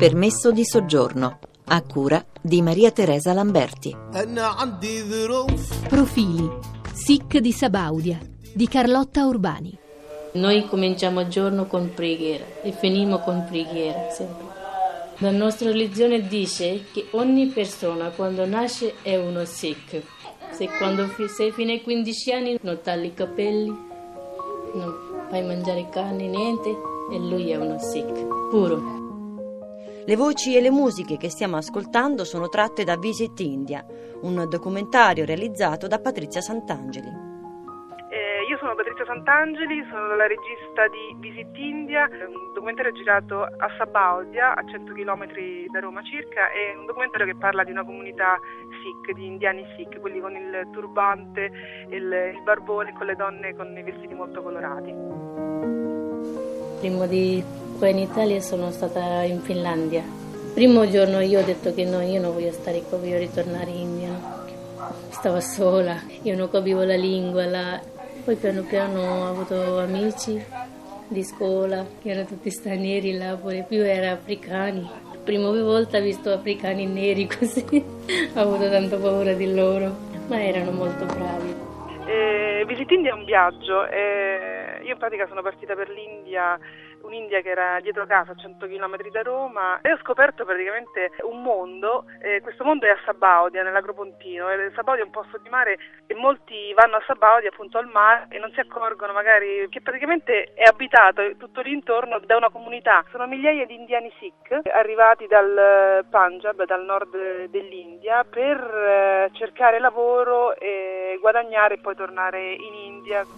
Permesso di soggiorno a cura di Maria Teresa Lamberti. Profili SIC di Sabaudia di Carlotta Urbani. Noi cominciamo il giorno con preghiera e finiamo con preghiera sempre. La nostra religione dice che ogni persona quando nasce è uno Sikh. Se quando sei fino ai 15 anni non tagli i capelli, non fai mangiare carne, niente, e lui è uno Sikh, puro. Le voci e le musiche che stiamo ascoltando sono tratte da Visit India, un documentario realizzato da Patrizia Sant'Angeli. Eh, io sono Patrizia Sant'Angeli, sono la regista di Visit India, un documentario girato a Sabaudia, a 100 km da Roma circa, è un documentario che parla di una comunità Sikh, di indiani Sikh, quelli con il turbante, il, il barbone, con le donne con i vestiti molto colorati. Prima di qua in Italia sono stata in Finlandia. Primo giorno io ho detto che no, io non voglio stare qua, voglio ritornare in India. Stavo sola, io non capivo la lingua, la... poi piano piano ho avuto amici di scuola, che erano tutti stranieri là, pure più erano africani. Prima volta ho visto africani neri così, ho avuto tanta paura di loro, ma erano molto bravi. Eh, Visit India è un viaggio, eh, io in pratica sono partita per l'India un'India che era dietro casa a 100 km da Roma e ho scoperto praticamente un mondo, eh, questo mondo è a Sabaudia, nell'Agropontino, e Sabaudia è un posto di mare e molti vanno a Sabaudia appunto al mare e non si accorgono magari che praticamente è abitato tutto l'intorno da una comunità, sono migliaia di indiani Sikh arrivati dal Punjab, dal nord dell'India per eh, cercare lavoro e guadagnare e poi tornare in India.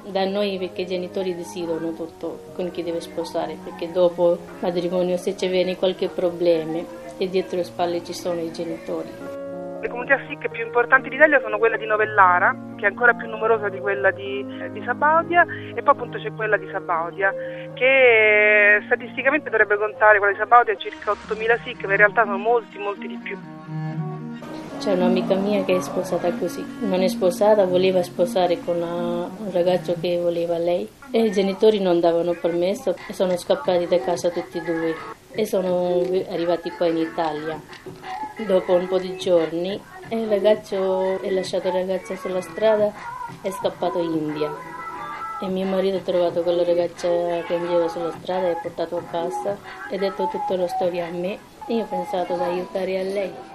Da noi perché i genitori decidono tutto con chi deve sposare perché dopo matrimonio se ci viene qualche problema e dietro le spalle ci sono i genitori. Le comunità Sikh più importanti d'Italia sono quella di Novellara, che è ancora più numerosa di quella di, di Sabaudia, e poi appunto c'è quella di Sabaudia, che statisticamente dovrebbe contare quella di Sabaudia circa 8.000 Sikh, ma in realtà sono molti, molti di più. C'è un'amica mia che è sposata così, non è sposata, voleva sposare con un ragazzo che voleva lei e i genitori non davano permesso e sono scappati da casa tutti e due e sono arrivati qua in Italia. Dopo un po' di giorni il ragazzo ha lasciato il ragazzo sulla strada e è scappato in India. E mio marito ha trovato quella ragazza che piangeva sulla strada e ha portato a casa e ha detto tutta la storia a me io ho pensato di aiutare a lei.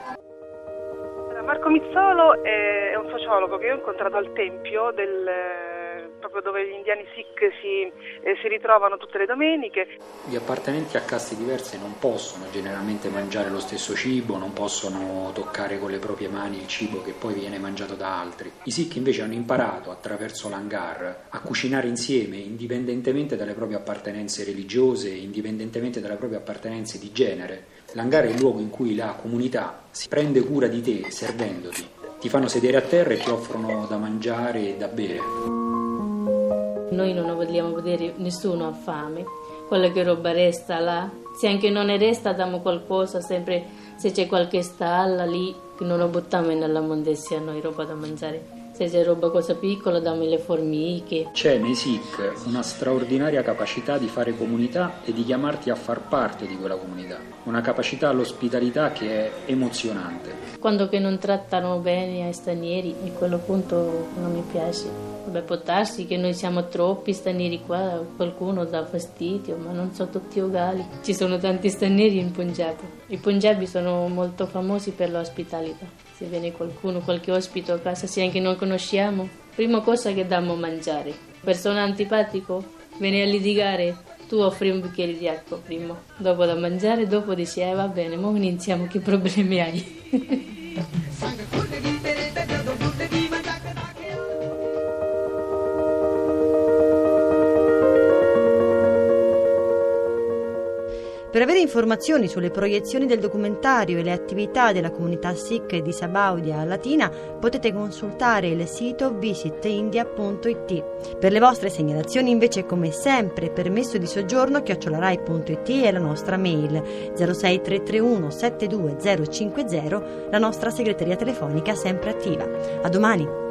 Marco Mizzolo è un sociologo che ho incontrato al Tempio del proprio dove gli indiani Sikh si, eh, si, ritrovano tutte le domeniche. Gli appartenenti a caste diverse non possono generalmente mangiare lo stesso cibo, non possono toccare con le proprie mani il cibo che poi viene mangiato da altri. I Sikh invece hanno imparato attraverso l'angar a cucinare insieme indipendentemente dalle proprie appartenenze religiose, indipendentemente dalle proprie appartenenze di genere. L'angar è il luogo in cui la comunità si prende cura di te servendoti. Ti fanno sedere a terra e ti offrono da mangiare e da bere. Noi non vogliamo vedere nessuno a fame, quella che roba resta là. Se anche non ne resta, diamo qualcosa, sempre se c'è qualche stalla lì, non lo buttiamo nella mondezia noi roba da mangiare. Se c'è roba cosa piccola, dammi le formiche. C'è nei Sikh una straordinaria capacità di fare comunità e di chiamarti a far parte di quella comunità. Una capacità all'ospitalità che è emozionante. Quando che non trattano bene ai stranieri, in quello punto non mi piace. Beh, può darsi che noi siamo troppi stranieri qua, qualcuno dà fastidio, ma non sono tutti uguali. Ci sono tanti stranieri in Punjab. I punjabi sono molto famosi per l'ospitalità. Se viene qualcuno, qualche ospite a casa, se anche non conosciamo, prima cosa che diamo a mangiare. Persona antipatico, viene a litigare, tu offri un bicchiere di acqua prima, dopo da mangiare, dopo dici, eh va bene, ora iniziamo, che problemi hai? Per avere informazioni sulle proiezioni del documentario e le attività della comunità Sikh di Sabaudia Latina potete consultare il sito visitindia.it. Per le vostre segnalazioni invece come sempre permesso di soggiorno chiocciolarai.it è la nostra mail 06331 72050 la nostra segreteria telefonica sempre attiva. A domani!